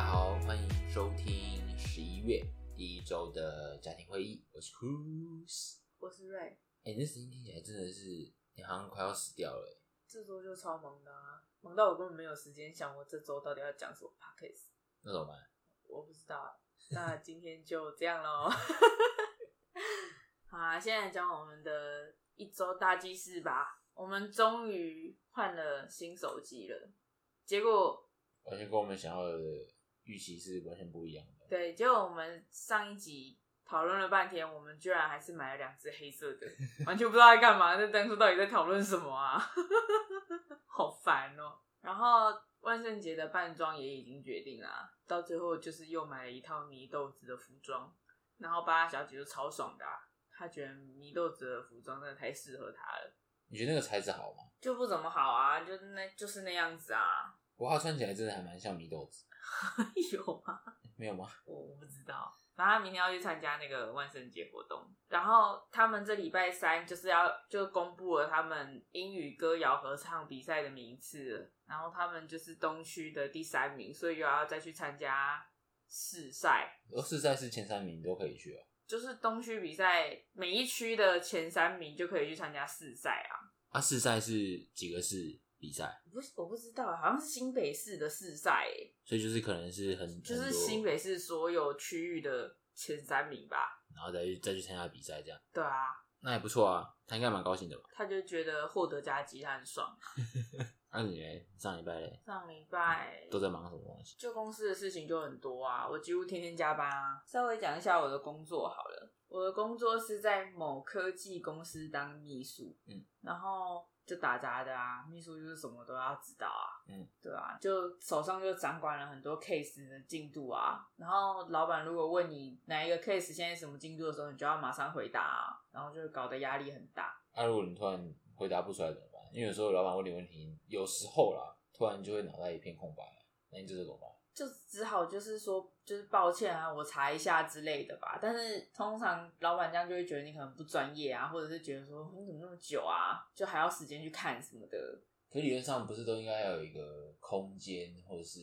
家好，欢迎收听十一月第一周的家庭会议。我是 Cruz，我是瑞，哎、这声音听起来真的是你好像快要死掉了、欸。这周就超忙的啊，忙到我根本没有时间想我这周到底要讲什么 podcast，那怎么办？我不知道。那今天就这样喽。好啊，现在讲我们的一周大记事吧。我们终于换了新手机了，结果完全跟我们想要的预期是完全不一样的。对，结果我们上一集讨论了半天，我们居然还是买了两只黑色的，完全不知道在干嘛。那当初到底在讨论什么啊？好烦哦、然后万圣节的扮装也已经决定了，到最后就是又买了一套祢豆子的服装，然后巴拉小姐就超爽的、啊，她觉得祢豆子的服装真的太适合她了，你觉得那个材质好吗？就不怎么好啊，就那就是那样子啊，不过它穿起来真的还蛮像米豆子，有吗？没有吗？我我不知道，反正他明天要去参加那个万圣节活动，然后他们这礼拜三就是要就公布了他们英语歌谣合唱比赛的名次了，然后他们就是东区的第三名，所以又要再去参加试赛，而试赛是前三名都可以去啊、就是东区比赛每一区的前三名就可以去参加试赛啊。啊，试赛是几个市比赛？不是我不知道，好像是新北市的市赛欸，所以就是可能是很就是新北市所有区域的前三名吧。然后再去再去参加比赛这样，对啊，那也不错啊，他应该蛮高兴的吧？他就觉得获得加级他很爽。那、你嘞上礼拜嘞上礼拜都在忙什么东西？就公司的事情就很多啊，我几乎天天加班啊。稍微讲一下我的工作好了，我的工作是在某科技公司当秘书，嗯，然后就打杂的啊，秘书就是什么都要知道啊，嗯，对啊，就手上就掌管了很多 case 的进度啊，然后老板如果问你哪一个 case 现在什么进度的时候，你就要马上回答啊，然后就搞得压力很大。啊，如果你突然回答不出来怎么办？因为有时候老板问你问题，有时候啦，突然就会脑袋一片空白，那你这怎么办？就只好就是说，就是抱歉啊，我查一下之类的吧。但是通常老板这样就会觉得你可能不专业啊，或者是觉得说你怎么那么久啊，就还要时间去看什么的。可理论上不是都应该要有一个空间或者是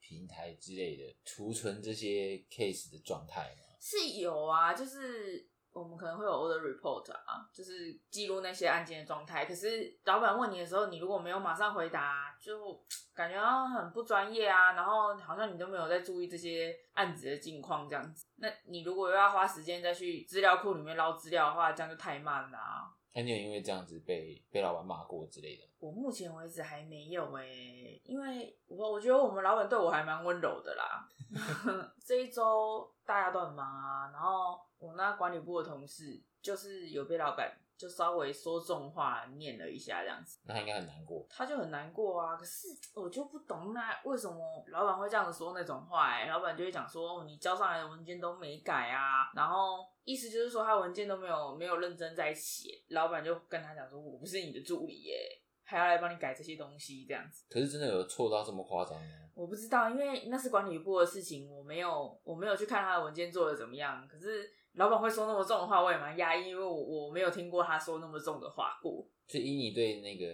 平台之类的储存这些 case 的状态吗？是有啊，就是我们可能会有 order report 啊，就是记录那些案件的状态。可是老板问你的时候，你如果没有马上回答，就感觉很不专业啊，然后好像你都没有在注意这些案子的近况这样子。那你如果又要花时间再去资料库里面捞资料的话，这样就太慢了、啊。那你有因为这样子被被老板骂过之类的？我目前为止还没有诶、因为我我觉得我们老板对我还蛮温柔的啦。这一周大家都很忙啊，然后我那管理部的同事就是有被老板就稍微说重话念了一下这样子，那他应该很难过。他就很难过啊。可是我就不懂那为什么老板会这样子说那种话、欸？老板就会讲说哦你交上来的文件都没改啊，然后意思就是说他文件都没有没有认真在写，老板就跟他讲说我不是你的助理耶、还要来帮你改这些东西这样子。可是真的有错到这么夸张吗？我不知道，因为那是管理部的事情，我没有我没有去看他的文件做的怎么样。可是老板会说那么重的话，我也蛮压抑，因为我我没有听过他说那么重的话过。就以你对那个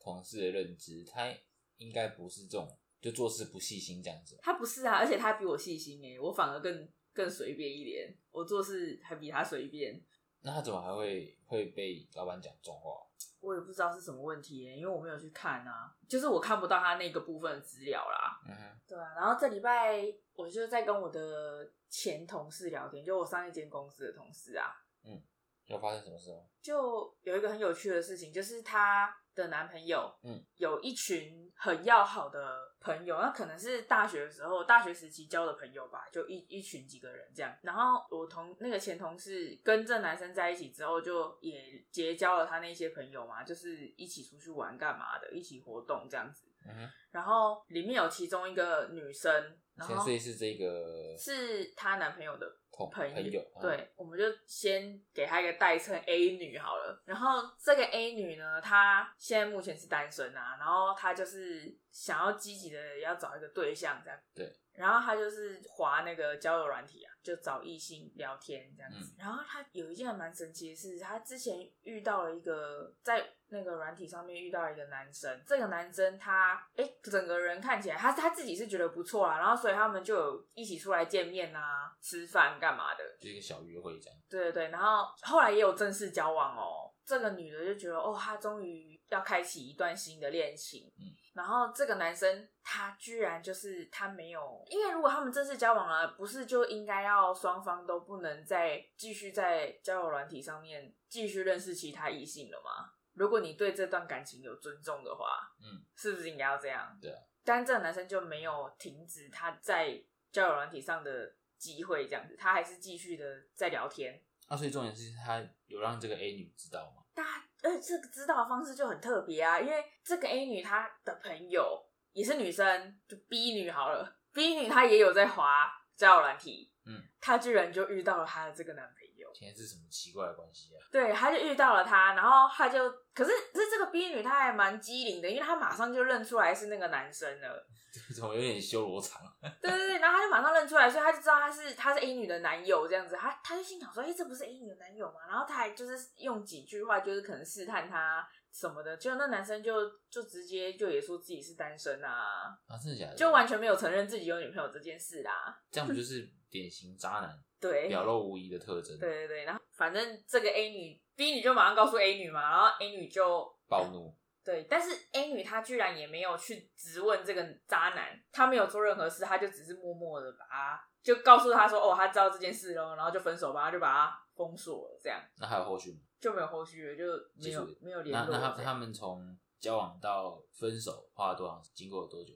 同事的认知，他应该不是这种就做事不细心这样子。他不是啊，而且他比我细心诶，我反而更更随便一点，我做事还比他随便。那他怎么还会会被老板讲重话？我也不知道是什么问题耶，因为我没有去看啊，就是我看不到他那个部分的资料啦。嗯，对啊，然后这礼拜我就在跟我的前同事聊天，就我上一间公司的同事啊，嗯有发生什么事吗？就有一个很有趣的事情，就是她的男朋友，嗯，有一群很要好的朋友，那可能是大学的时候，大学时期交的朋友吧，就一一群几个人这样。然后我同那个前同事跟这男生在一起之后，就也结交了他那些朋友嘛，就是一起出去玩干嘛的，一起活动这样子。嗯，然后里面有其中一个女生，然后所以所以是这个是她男朋友的同朋朋友，啊，对，我们就先给她一个代称 A 女好了。然后这个 A 女呢，她现在目前是单身啊，然后她就是想要积极的要找一个对象这样。对。然后她就是滑那个交友软体啊，就找异性聊天这样子。然后她有一件蛮神奇的事，她之前遇到了一个在那个软体上面遇到了一个男生，这个男生他哎整个人看起来他他自己是觉得不错啊，然后。所以他们就有一起出来见面啊、吃饭干嘛的。就一个小约会这样。对对对，然后后来也有正式交往哦。这个女的就觉得，哦，她终于要开启一段新的恋情。嗯然后这个男生他居然就是他没有，因为如果他们正式交往了，不是就应该要双方都不能再继续在交友软体上面继续认识其他异性了吗？如果你对这段感情有尊重的话，嗯，是不是应该要这样？对啊。但这个男生就没有停止他在交友软体上的机会，这样子，他还是继续的在聊天。啊，所以重点是他有让这个 A 女知道吗？大家，而这个知道的方式就很特别啊，因为这个 A 女她的朋友也是女生，就 B 女好了，B 女她也有在滑交友软体，嗯，她居然就遇到了她的这个男朋友，现在是什么奇怪的关系啊？对，他就遇到了他，然后他就，可是可是这个 B 女她还蛮机灵的，因为她马上就认出来是那个男生了，怎么有点修罗场？对对对，然后他就马上认出来，所以他就知道他是他是 A 女的男友这样子，他他就心想说，哎、这不是 A 女的男友吗？然后他还就是用几句话，就是可能试探他什么的，结果那男生就就直接就也说自己是单身啊，啊，真的假的？就完全没有承认自己有女朋友这件事啦。这样不就是典型渣男对，表露无遗的特征？对，对对，然后反正这个 A 女 B 女就马上告诉 A 女嘛，然后 A 女就暴怒。对，但是 A 女她居然也没有去质问这个渣男，她没有做任何事，她就只是默默的把他就告诉他说，哦，她知道这件事咯，然后就分手吧，她就把他封锁了，这样那还有后续吗？就没有后续了，就没有没有联络。那他他们从交往到分手花了多长？经过了多久？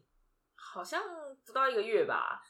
好像不到一个月吧，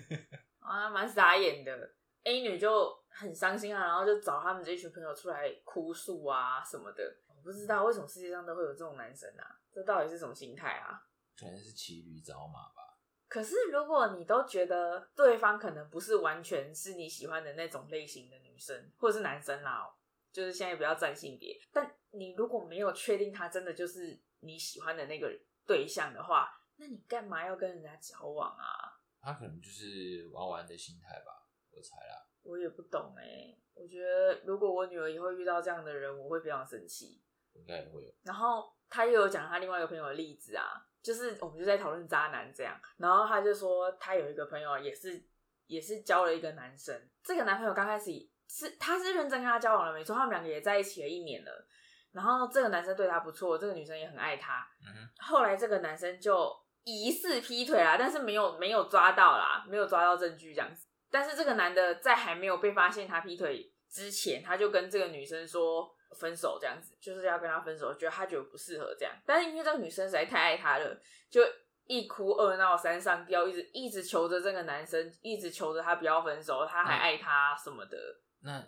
啊，蛮傻眼的。A 女就很伤心啊，然后就找他们这一群朋友出来哭诉啊什么的。我不知道为什么世界上都会有这种男生啊，这到底是什么心态啊？可能是骑驴找马吧。可是如果你都觉得对方可能不是完全是你喜欢的那种类型的女生，或者是男生啦，就是现在不要占性别，但你如果没有确定他真的就是你喜欢的那个对象的话，那你干嘛要跟人家交往啊？他可能就是玩玩的心态吧，我猜啦。我也不懂哎、我觉得如果我女儿以后遇到这样的人，我会非常生气。应该也会有。然后他又有讲他另外一个朋友的例子啊，就是我们就在讨论渣男这样，然后他就说他有一个朋友也是也是交了一个男生，这个男朋友刚开始是他是认真跟他交往了没错，他们两个也在一起了一年了，然后这个男生对他不错，这个女生也很爱他，嗯哼，后来这个男生就疑似劈腿啦，但是没有没有抓到啦，没有抓到证据这样子。但是这个男的在还没有被发现他劈腿之前，他就跟这个女生说分手，这样子就是要跟他分手，觉得他觉得不适合这样。但是因为这个女生实在太爱他了，就一哭二闹三上吊，一直一直求着这个男生，一直求着他不要分手，他还爱他什么的。那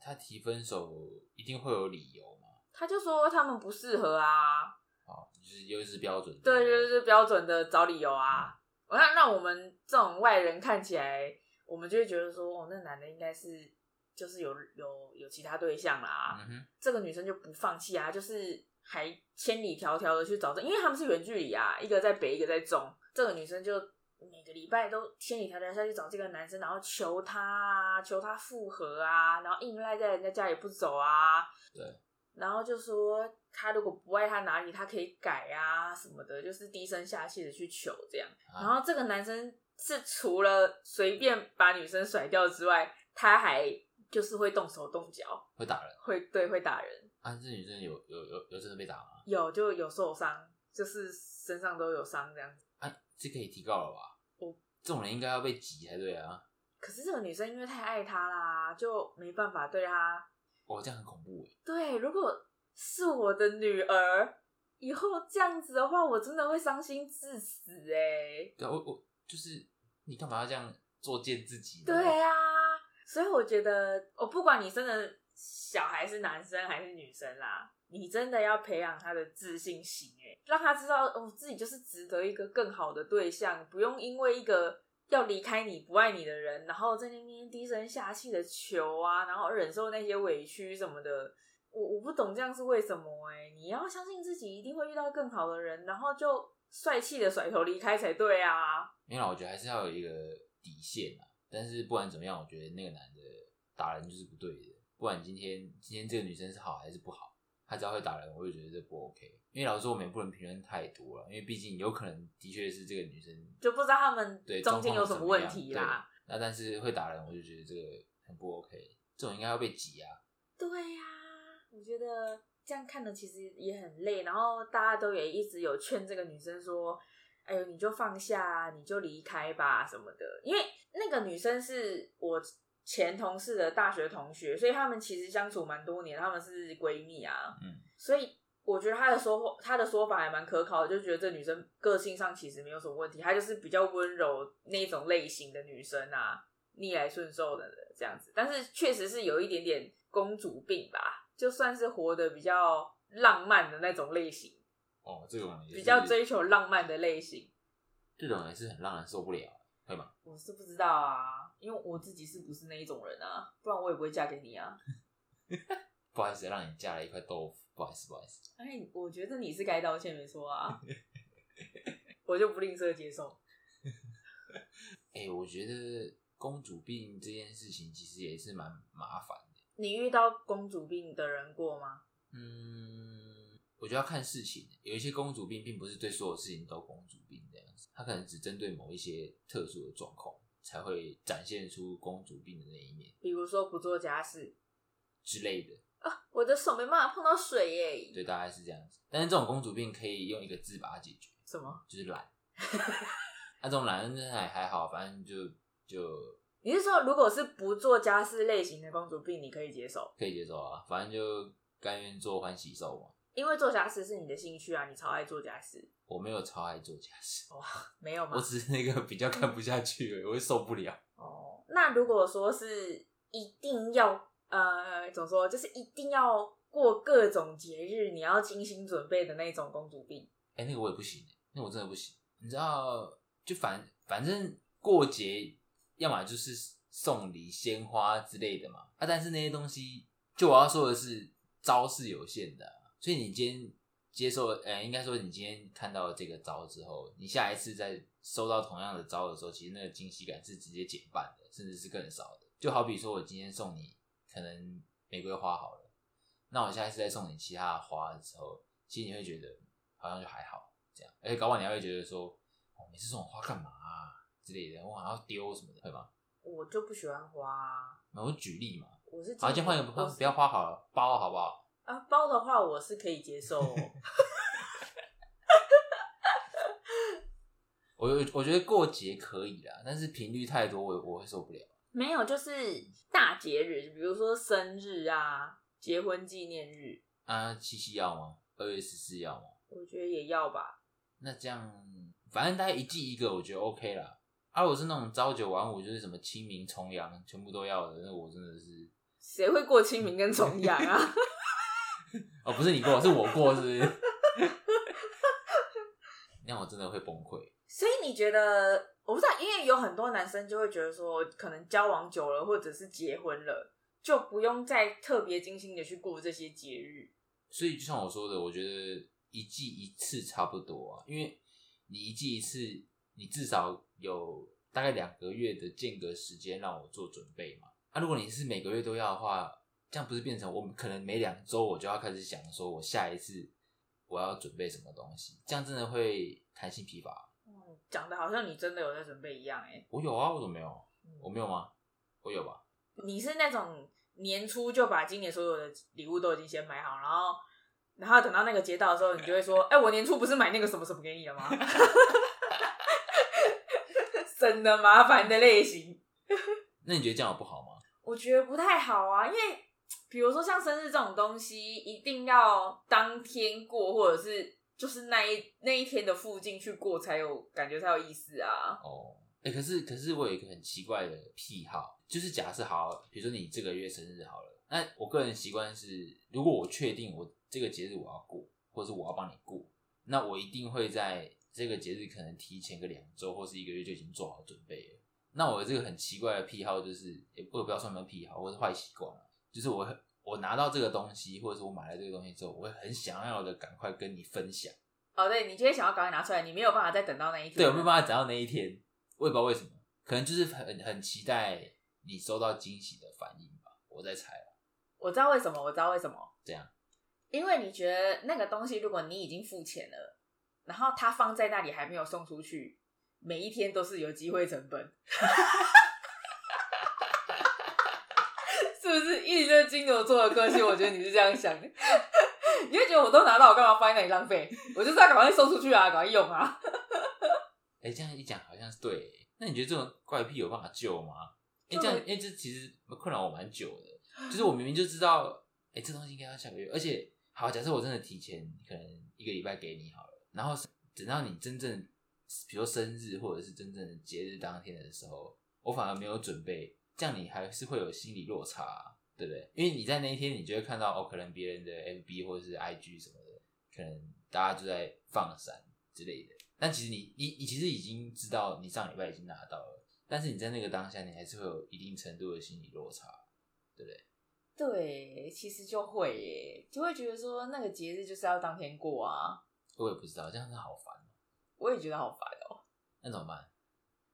他提分手一定会有理由嘛？他就说他们不适合啊，哦，就是又是标准的。对，就是标准的找理由啊。我让让我们这种外人看起来，我们就会觉得说，哦，那男的应该是就是有有有其他对象啦。嗯哼，这个女生就不放弃啊，就是还千里迢迢的去找这，因为他们是远距离啊，一个在北，一个在中。这个女生就每个礼拜都千里迢迢下去找这个男生，然后求他啊，求他复合啊，然后硬赖在人家家里不走啊。对。然后就说他如果不爱他哪里，他可以改啊什么的，就是低声下气的去求这样。啊然后这个男生是除了随便把女生甩掉之外，他还就是会动手动脚，会打人会对会打人，啊？这女生有有有有真的被打吗？有就有受伤，就是身上都有伤这样子。啊，这可以提高了吧？我这种人应该要被挤才对啊！可是这个女生因为太爱他啦，就没办法对他。哦，这样很恐怖哎。对，如果是我的女儿，以后这样子的话，我真的会伤心致死哎、对啊，我我就是你干嘛要这样作践自己？对啊，所以我觉得，我不管你生的小孩是男生还是女生啦，你真的要培养他的自信心，哎，让他知道哦，自己就是值得一个更好的对象，不用因为一个要离开你不爱你的人，然后在那边低声下气的求啊，然后忍受那些委屈什么的。我我不懂这样是为什么哎、你要相信自己一定会遇到更好的人，然后就帅气的甩头离开才对啊。没有啦，我觉得还是要有一个底线啊。但是不管怎么样，我觉得那个男的打人就是不对的。不管今天今天这个女生是好还是不好，她只要会打人，我就觉得这不 OK。因为老实说，我们也不能评论太多了，因为毕竟有可能的确是这个女生就不知道他们对中间有什么问题啦。那但是会打人，我就觉得这个很不 OK。这种应该要被挤啊。对呀、我觉得这样看的其实也很累，然后大家都也一直有劝这个女生说：“哎呦，你就放下啊，你就离开吧什么的。”因为那个女生是我前同事的大学同学，所以他们其实相处蛮多年，他们是闺蜜啊。嗯，所以我觉得她的说她的说法还蛮可靠的，就觉得这女生个性上其实没有什么问题，她就是比较温柔那种类型的女生啊，逆来顺受的这样子。但是确实是有一点点公主病吧，就算是活得比较浪漫的那种类型，哦，这种比较追求浪漫的类型。这种也是很让人受不了，会吗？我是不知道啊，因为我自己是不是那一种人啊，不然我也不会嫁给你啊。不好意思，让你嫁了一块豆腐，不好意思，不好意思。哎，我觉得你是该道歉，没错啊，我就不吝啬接受。哎、我觉得公主病这件事情其实也是蛮麻烦的。你遇到公主病的人过吗？嗯，我觉得要看事情，有一些公主病并不是对所有事情都公主病这样子，它可能只针对某一些特殊的状况才会展现出公主病的那一面比如说不做家事之类的。啊，我的手没办法碰到水耶。对，大概是这样子。但是这种公主病可以用一个字把它解决，什么？就是懒。那、这种懒真的还还好，反正就就你是说，如果是不做家事类型的公主病，你可以接受？可以接受啊，反正就甘愿做欢喜受嘛。因为做家事是你的兴趣啊，你超爱做家事。我没有超爱做家事，哇没有吗？我只是那个比较看不下去而已，我会受不了。哦，那如果说是一定要呃，怎么说，就是一定要过各种节日，你要精心准备的那种公主病。哎、那个我也不行，那我真的不行。你知道，就反反正过节，要么就是送礼、鲜花之类的嘛。啊，但是那些东西，就我要说的是，招是有限的啊、所以你今天接受，呃，应该说你今天看到了这个招之后，你下一次再收到同样的招的时候，其实那个惊喜感是直接减半的，甚至是更少的。就好比说我今天送你可能玫瑰花好了，那我下一次再送你其他的花的时候，其实你会觉得好像就还好这样，而且搞不好你还会觉得说，哦，每次送我花干嘛、啊、之类的，我好像要丢什么的，会吗？我就不喜欢花啊，我举例嘛，我是好，今天换一个不不要花好了，包好不好？啊，包的话我是可以接受、哦。我我觉得过节可以啦，但是频率太多，我我会受不了。没有，就是大节日，比如说生日啊、结婚纪念日，啊，七夕要吗？二月十四要吗？我觉得也要吧。那这样，反正大概一季一个，我觉得 OK 啦。啊，我是那种朝九晚五，就是什么清明、重阳，全部都要的，那我真的是，谁会过清明跟重阳啊？哦，不是你过，是我过，是不是？那我真的会崩溃。所以你觉得，我不知道，因为有很多男生就会觉得说，可能交往久了或者是结婚了，就不用再特别精心的去过这些节日。所以就像我说的，我觉得一季一次差不多啊，因为你一季一次，你至少有大概两个月的间隔时间让我做准备嘛。啊，如果你是每个月都要的话，这样不是变成我们可能每两周我就要开始想说，我下一次我要准备什么东西，这样真的会弹性疲乏。嗯，讲的好像你真的有在准备一样、欸，我有啊，我怎么没有？我没有吗？我有吧？你是那种年初就把今年所有的礼物都已经先买好，然后，然后等到那个节到的时候，你就会说，哎、我年初不是买那个什么什么给你了吗？省得麻烦的类型。那你觉得这样有不好吗？我觉得不太好啊，因为比如说像生日这种东西，一定要当天过，或者是就是那一那一天的附近去过，才有感觉才有意思啊。哦，哎、可是可是我有一个很奇怪的癖好，就是假设好，比如说你这个月生日好了，那我个人习惯是，如果我确定我这个节日我要过，或者是我要帮你过，那我一定会在这个节日可能提前个两周或是一个月就已经做好准备了。那我这个很奇怪的癖好就是，也我不知道算不算癖好，或是坏习惯啊，就是我我拿到这个东西，或者是我买了这个东西之后，我会很想要的赶快跟你分享。哦，对，你今天想要赶快拿出来，你没有办法再等到那一天。对，我没有办法等到那一天，我也不知道为什么，可能就是很很期待你收到惊喜的反应吧，我在猜啊，我知道为什么，我知道为什么，这样因为你觉得那个东西，如果你已经付钱了，然后它放在那里还没有送出去，每一天都是有机会成本，是不是？以你这个金牛座的个性，我觉得你是这样想的，你会觉得我都拿到，我干嘛放在那里浪费？我就是要赶快送出去啊，赶快用啊！哎、这样一讲好像是对。那你觉得这种怪癖有办法救吗？哎、这样，哎、这其实困扰我蛮久的。就是我明明就知道，哎、这东西应该要下个月，而且好，假设我真的提前可能一个礼拜给你好了，然后等到你真正，比如说生日或者是真正的节日当天的时候，我反而没有准备，这样你还是会有心理落差啊、对不对？因为你在那一天，你就会看到哦，可能别人的 FB 或者是 IG 什么的，可能大家就在放闪之类的。但其实你你你其实已经知道你上礼拜已经拿到了，但是你在那个当下，你还是会有一定程度的心理落差，对不对？对，其实就会耶，就会觉得说那个节日就是要当天过啊。我也不知道，这样子好烦哦。我也觉得好烦哦。那怎么办？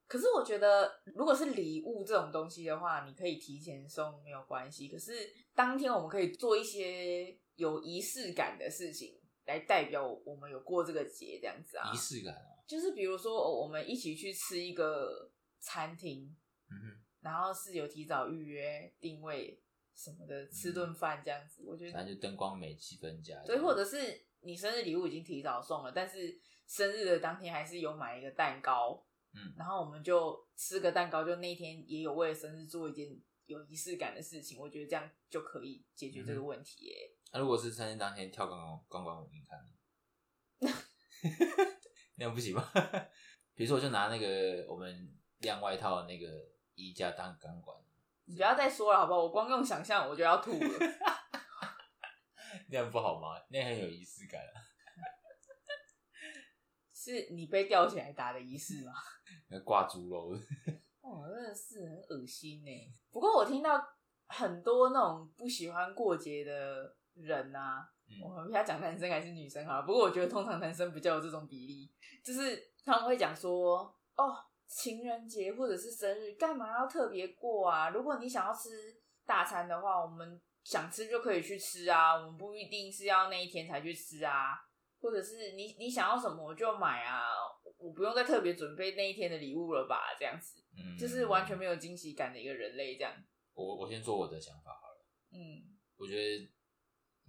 可是我觉得，如果是礼物这种东西的话，你可以提前送没有关系。可是当天我们可以做一些有仪式感的事情，来代表我们有过这个节，这样子啊仪。式感啊。就是比如说，哦我们一起去吃一个餐厅，嗯哼，然后是有提早预约定位什么的，吃顿饭这样子。我觉得反正就灯光美，气氛佳。对，或者是你生日礼物已经提早送了，但是生日的当天还是有买一个蛋糕，嗯然后我们就吃个蛋糕，就那天也有为了生日做一件有仪式感的事情，我觉得这样就可以解决这个问题耶。那、如果是生日当天跳钢管钢管舞，你看呢，那样不行吗？比如说，我就拿那个我们晾外套的那个衣架当钢管，你不要再说了好不好？我光用想象我就要吐了。那样不好吗？那样很有仪式感啊。是你被吊起来打的仪式吗？那 挂猪肉，哦，真的是很恶心呢。不过我听到很多那种不喜欢过节的人啊，嗯我们不要讲男生还是女生好。不过我觉得通常男生比较有这种比例，就是他们会讲说，哦，情人节或者是生日干嘛要特别过啊？如果你想要吃大餐的话，我们想吃就可以去吃啊，我们不一定是要那一天才去吃啊。或者是你你想要什么我就买啊，我不用再特别准备那一天的礼物了吧？这样子。嗯，就是完全没有惊喜感的一个人类，这样。我我先说我的想法好了，嗯，我觉得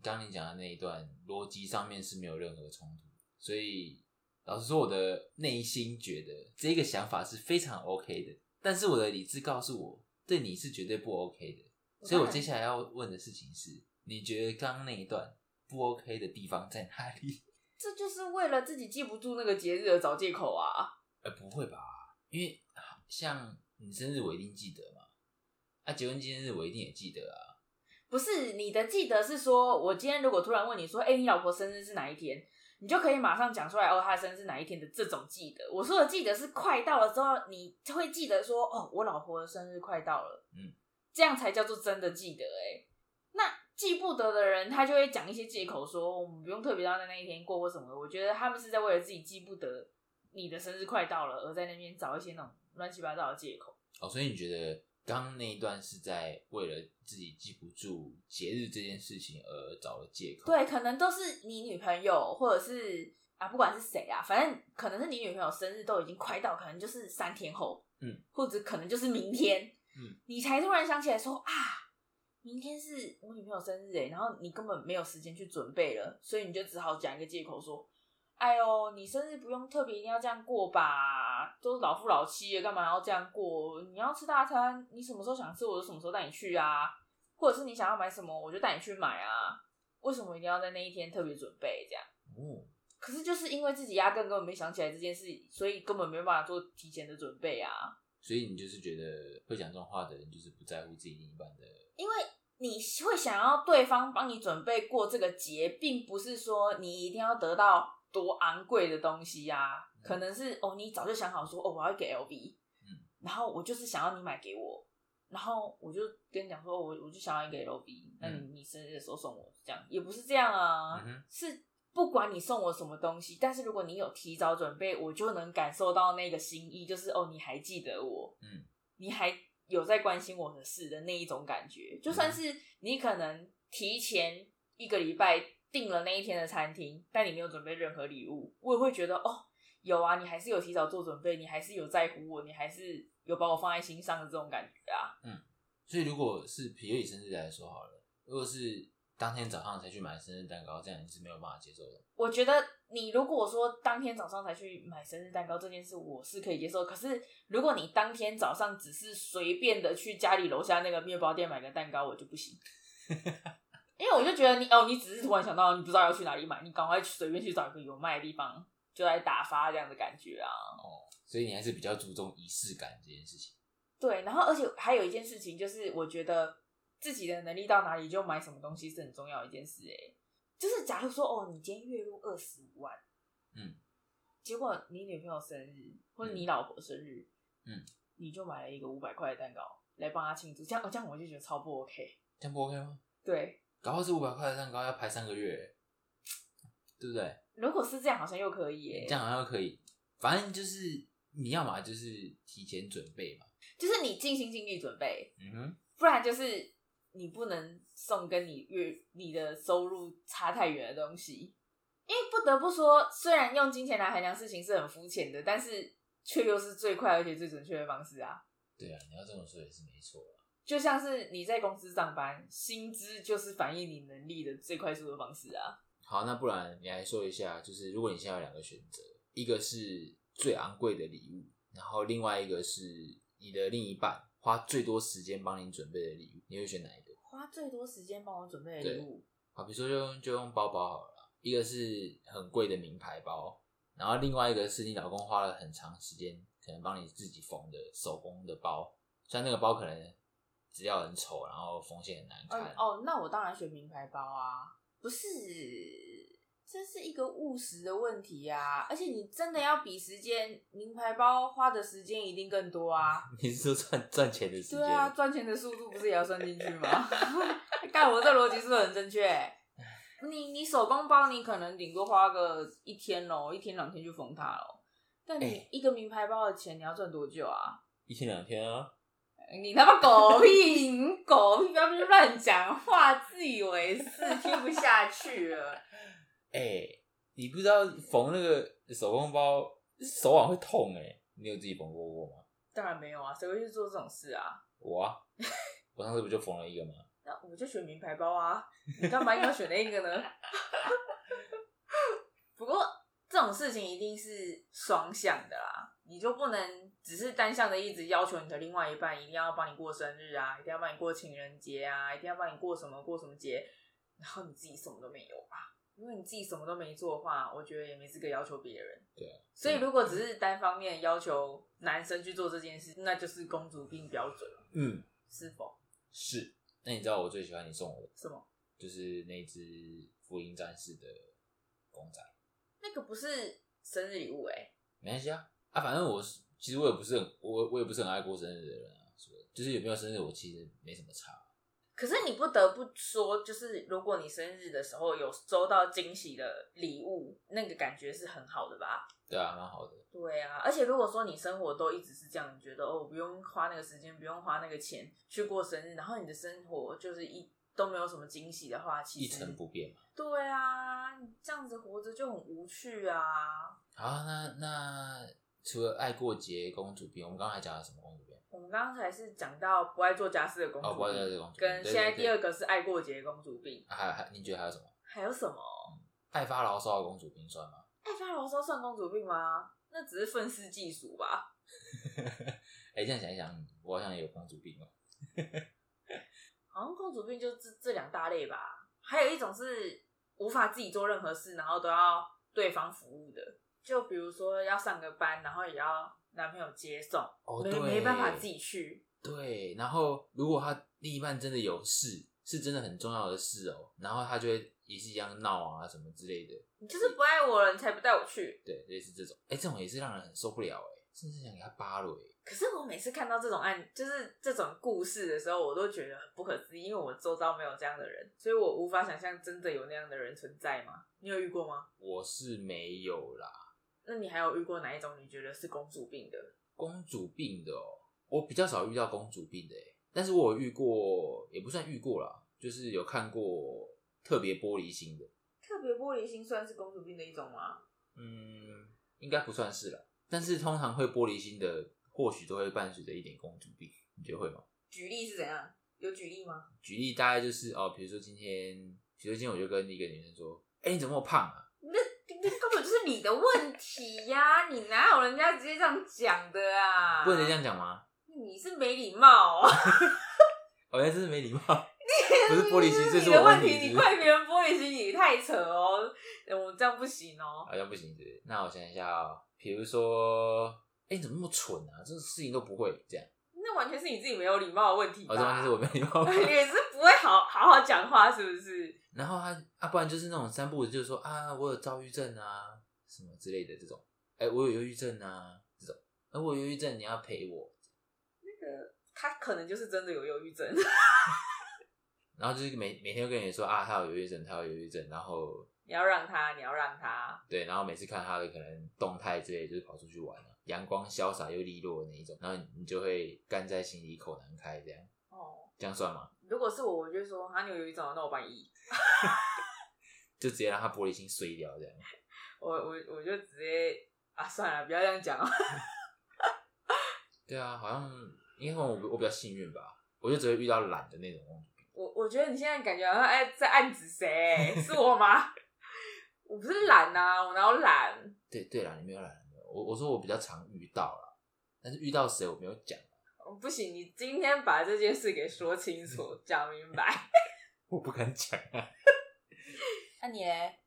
刚刚你讲的那一段逻辑上面是没有任何冲突，所以老实说，我的内心觉得这个想法是非常 OK 的，但是我的理智告诉我，对你是绝对不 OK 的，所以我接下来要问的事情是，你觉得刚刚那一段不 OK 的地方在哪里？这就是为了自己记不住那个节日而找借口啊。呃，不会吧？因为像你生日我一定记得嘛，啊，结婚纪念日我一定也记得啊。不是你的记得是说，我今天如果突然问你说，哎、你老婆生日是哪一天？你就可以马上讲出来哦，她生日是哪一天的这种记得。我说的记得是快到了之后，你会记得说，哦，我老婆的生日快到了，嗯，这样才叫做真的记得、哎，那记不得的人，他就会讲一些借口说，我们不用特别到在那一天过或什么的。我觉得他们是在为了自己记不得你的生日快到了，而在那边找一些那种乱七八糟的借口。哦，所以你觉得刚刚那一段是在为了自己记不住节日这件事情而找了借口？，对，可能都是你女朋友，或者是啊，不管是谁啊，反正可能是你女朋友生日都已经快到，可能就是三天后，嗯，或者可能就是明天，嗯，你才突然想起来说啊，明天是我女朋友生日哎，然后你根本没有时间去准备了，所以你就只好讲一个借口说。哎呦，你生日不用特别一定要这样过吧？都是老夫老妻了，干嘛要这样过？你要吃大餐，你什么时候想吃，我就什么时候带你去啊。或者是你想要买什么，我就带你去买啊。为什么一定要在那一天特别准备这样？哦，可是就是因为自己压根根本没想起来这件事，所以根本没办法做提前的准备啊。所以你就是觉得会讲这种话的人，就是不在乎自己另一半的，因为你会想要对方帮你准备过这个节，并不是说你一定要得到多昂贵的东西呀、啊，可能是哦，你早就想好说哦，我要给 LV，嗯，然后我就是想要你买给我，然后我就跟你讲说，我我就想要一个 LV，那你你生日的时候送我，这样也不是这样啊，嗯是不管你送我什么东西，但是如果你有提早准备，我就能感受到那个心意，就是哦，你还记得我，嗯，你还有在关心我的事的那一种感觉，就算是你可能提前一个礼拜订了那一天的餐厅，但你没有准备任何礼物，我也会觉得哦，有啊，你还是有提早做准备，你还是有在乎我，你还是有把我放在心上的这种感觉啊。嗯所以如果是皮瑞生日来说好了，如果是当天早上才去买生日蛋糕，这样你是没有办法接受的。我觉得你如果说当天早上才去买生日蛋糕这件事，我是可以接受。可是如果你当天早上只是随便的去家里楼下那个面包店买个蛋糕，我就不行。因为我就觉得你哦，你只是突然想到你不知道要去哪里买，你赶快随便去找一个有卖的地方就来打发这样的感觉啊。哦，所以你还是比较注重仪式感这件事情。对，然后而且还有一件事情就是，我觉得自己的能力到哪里就买什么东西是很重要的一件事。哎，就是假如说哦，你今天月入二十五万，嗯，结果你女朋友生日或者你老婆生日，嗯，你就买了一个五百块的蛋糕来帮她庆祝，这样这样我就觉得超不 OK。这样不 OK 吗？对，搞好这五百块的蛋糕要排三个月，对不对？如果是这样，好像又可以耶这。样好像又可以。反正就是你要嘛就是提前准备嘛。就是你尽心尽力准备，嗯哼，不然就是你不能送跟你月你的收入差太远的东西。因为不得不说，虽然用金钱来衡量事情是很肤浅的，但是却又是最快而且最准确的方式啊。对啊，你要这么说也是没错啦。就像是你在公司上班，薪资就是反映你能力的最快速的方式啊。好，那不然你来说一下，就是如果你现在有两个选择，一个是最昂贵的礼物，然后另外一个是你的另一半花最多时间帮你准备的礼物，你会选哪一个？花最多时间帮我准备的礼物，好，比如说就用就用包包好了啦，一个是很贵的名牌包，然后另外一个是你老公花了很长时间，可能帮你自己缝的手工的包，虽然那个包可能质料很丑，然后缝线很难看，哦哦，那我当然选名牌包啊，不是，这是一个务实的问题啊，而且你真的要比时间，名牌包花的时间一定更多啊。你是说赚赚钱的时间？对啊，赚钱的速度不是也要算进去吗？干，我这逻辑是不是很正确？你你手工包，你可能顶多花个一天咯，一天两天就缝它咯。但你哎一个名牌包的钱，你要赚多久啊？一天两天啊。你他妈狗屁！你狗屁！不要乱讲话，自以为是，听不下去了。哎、你不知道缝那个手工包手腕会痛哎、你有自己缝过过吗？当然没有啊，谁会去做这种事啊？我啊，我上次不就缝了一个吗？那我就选名牌包啊，你干嘛硬要选那个呢？不过这种事情一定是双向的啦，你就不能只是单向的一直要求你的另外一半一定要帮你过生日啊，一定要帮你过情人节啊，一定要帮你过什么过什么节，然后你自己什么都没有吧？如果你自己什么都没做的话，我觉得也没资格要求别人。对啊，所以如果只是单方面要求男生去做这件事，那就是公主病标准，嗯，是否？是。那你知道我最喜欢你送我的，什么？就是那只福音战士的公仔，那个不是生日礼物哎、没关系啊啊，反正我是其实我也不是很我我也不是很爱过生日的人啊，是不是就是有没有生日我其实没什么差。可是你不得不说，就是如果你生日的时候有收到惊喜的礼物，那个感觉是很好的吧？对啊，蛮好的。对啊，而且如果说你生活都一直是这样，你觉得哦不用花那个时间，不用花那个钱去过生日，然后你的生活就是一都没有什么惊喜的话，其实一成不变嘛。对啊，你这样子活着就很无趣啊。好，那那除了爱过节公主病，我们刚刚还讲了什么公主病？我们刚才是讲到不爱做家事的公主病，哦不爱做家事的公主跟现在第二个是爱过节的公主病，啊还还你觉得还有什么？还有什么？爱发牢骚的公主病算吗？爱发牢骚算公主病吗？那只是愤世嫉俗吧。哎、这样想一想，嗯我好像也有公主病哦。好像公主病就这这两大类吧。还有一种是无法自己做任何事，然后都要对方服务的，就比如说要上个班，然后也要男朋友接送，没哦对没办法自己去。对，然后如果他另一半真的有事，是真的很重要的事哦，然后他就会也是一样闹啊什么之类的，你就是不爱我了，你才不带我去。对，类似这种，哎、这种也是让人很受不了哎，甚至想给他扒了哎。可是我每次看到这种案，就是这种故事的时候，我都觉得很不可思议，因为我周遭没有这样的人，所以我无法想象真的有那样的人存在吗？你有遇过吗？我是没有啦，那你还有遇过哪一种你觉得是公主病的？公主病的哦，我比较少遇到公主病的哎，但是我有遇过，也不算遇过啦，就是有看过特别玻璃心的，特别玻璃心算是公主病的一种吗？嗯，应该不算是了。但是通常会玻璃心的，或许都会伴随着一点公主病，你觉得会吗？举例是怎样？有举例吗？举例大概就是哦，比如说今天，比如说今天我就跟一个女生说，哎、你怎么那么胖啊？那那根本就是你的问题呀、你哪有人家直接这样讲的啊？不能这样讲吗？你是没礼貌、哦，哦，原来真是没礼貌，不是玻璃心，这你是我的问题，你是不是怪别人玻璃心你太扯哦，我这样不行哦。好像不行是不是那我想一下哦、比如说，哎、你怎么那么蠢啊？这种事情都不会这样，那完全是你自己没有礼貌的问题吧？哦，这完全是我没礼貌。你也是不会好好好讲话，是不是？然后他啊，不然就是那种三不五就是说啊，我有躁郁症啊，什么之类的这种。哎、我有忧郁症啊，这种。哎、我有忧郁症，你要陪我。那个他可能就是真的有忧郁症，然后就是每每天都跟你说啊，他有忧郁症，他有忧郁症。然后你要让他，你要让他。对，然后每次看他的可能动态之类，就是跑出去玩啊，阳光潇洒又利落的那一种，然后你就会干在心里口难开，这样哦，这样算吗？如果是我，我就说啊，你有忧郁症，那我帮你医。就直接让他玻璃心碎掉，这样。我我我就直接啊，算了，不要这样讲啊。对啊，好像因为我我比较幸运吧，我就只会遇到懒的那种。我我觉得你现在感觉好像哎在暗指谁？是我吗？我不是懒呐、我哪有懒？对对啦，你没有懒，我我说我比较常遇到啦，但是遇到谁我没有讲，哦不行，你今天把这件事给说清楚、讲明白。我不敢讲啊。那、你嘞？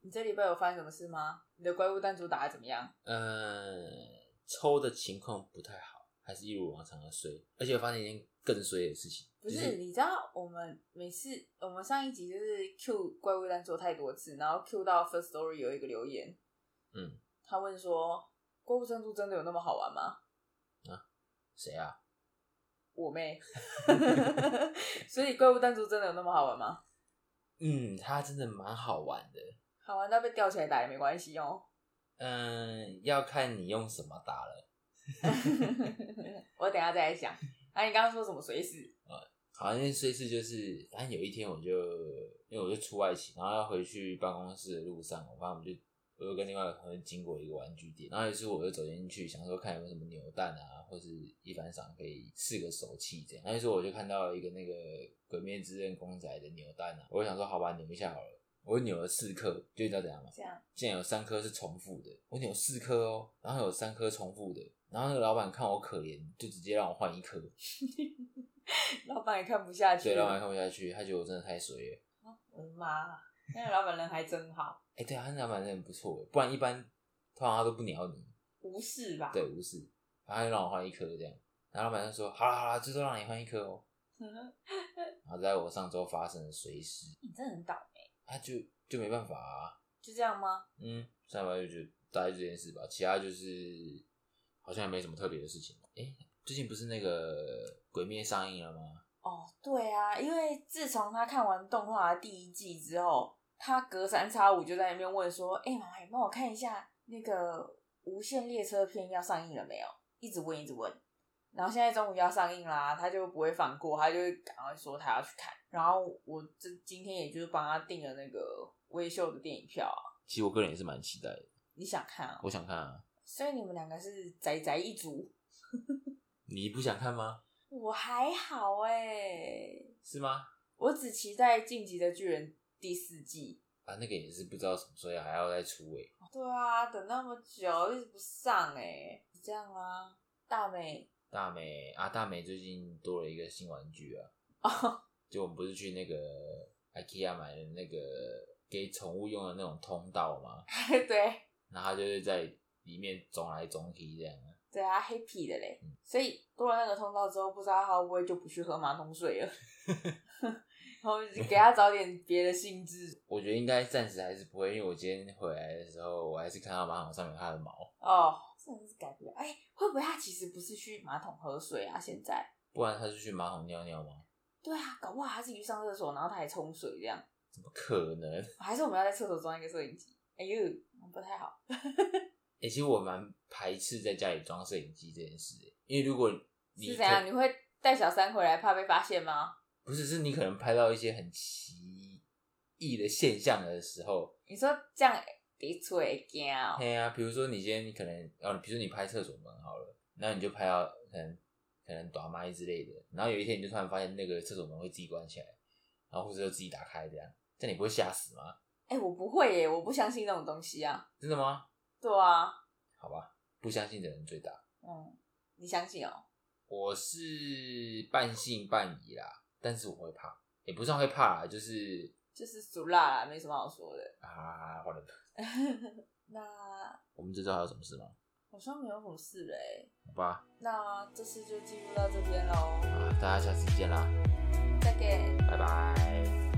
你这礼拜有发生什么事吗？你的怪物弹珠打的怎么样？呃，抽的情况不太好，还是一如往常的衰，而且我发现一件更衰的事情，不，就是你知道我们每次我们上一集就是 Q 怪物弹珠太多次，然后 Q 到 First Story 有一个留言，嗯，他问说怪物珍珠真的有那么好玩吗？谁啊？我妹，所以怪物弹珠真的有那么好玩吗？嗯，它真的蛮好玩的。好玩到被吊起来打也没关系哦。嗯，要看你用什么打了。我等一下再来想。啊，你刚刚说什么随时？好像随时就是，反正有一天我就因为我就出外勤，然后要回去办公室的路上，我发现我们就我就跟另外一个朋友经过一个玩具店，然后有一次我就走进去，想说看有没有什么扭蛋啊，或是一番赏可以试个手气这样。然后有时候我就看到一个那个鬼灭之刃公仔的扭蛋啊，我就想说好吧，扭一下好了。我扭了四颗，就你知道怎样吗？这样竟然有三颗是重复的，我扭四颗哦，然后有三颗重复的，然后那个老板看我可怜，就直接让我换一颗。老板也看不下去。对，老板看不下去，他觉得我真的太水了。我的妈！那个老板人还真好，哎、对啊，他那老板真的不错，不然一般通常他都不鸟你，无视吧？对，无视，然后他就让我换一颗这样，然后老板就说，好了好了，最多让你换一颗哦。然后在我上周发生的衰事，你真的很倒霉。他就就没办法啊，就这样吗？嗯，上礼拜就觉得大概这件事吧，其他就是好像也没什么特别的事情。哎、最近不是那个鬼灭上映了吗？哦，对啊，因为自从他看完动画的第一季之后，他隔三差五就在那边问说：“哎、妈妈，你帮我看一下那个《无限列车片》要上映了没有？”一直问，一直问。然后现在终于要上映啦，他就不会放过，他就会赶快说他要去看。然后我这今天也就是帮他订了那个微秀的电影票啊。其实我个人也是蛮期待的，你想看啊？我想看啊，所以你们两个是宅宅一族，你不想看吗？我还好哎、是吗？我只期待《晋级的巨人》第四季。啊，那个也是不知道什么时候还要再出诶。对啊，等那么久一直不上哎、这样啊，大美大美啊，大美最近多了一个新玩具啊，哦，就我们不是去那个 IKEA 买的那个给宠物用的那种通道吗？对然后它就是在里面走来走去这样啊。对啊，黑皮的嘞嗯，所以多了那个通道之后，不知道他会不会就不去喝马桶水了，然后给他找点别的性质 我觉得应该暂时还是不会，因为我今天回来的时候，我还是看到马桶上面有它的毛，哦，真的是改不了。哎、会不会他其实不是去马桶喝水啊？现在不然他是去马桶尿尿吗？对啊，搞不好他自己去上厕所，然后他还冲水这样，怎么可能？还是我们要在厕所装一个摄影机？哎呦，不太好。欸，其实我蛮排斥在家里装摄影机这件事，因为如果你是怎样？你会带小三回来怕被发现吗？不是是你可能拍到一些很奇异的现象的时候，你说这样的出会惊哦？对啊，比如说你今天可能哦，比如说你拍厕所门好了，然后你就拍到可能可能短麦之类的，然后有一天你就突然发现那个厕所门会自己关起来，然后或者就自己打开这样，这样你不会吓死吗？哎、我不会耶，我不相信那种东西啊。真的吗？对啊，好吧，不相信的人最大。嗯，你相信哦？我是半信半疑啦，但是我会怕，也不算会怕啦，就是就是俗辣啦，没什么好说的。啊，好了，那我们这周还有什么事吗？好像没有什么事嘞。好吧，那这次就记录到这边喽，啊，大家下次见啦，再见。拜拜。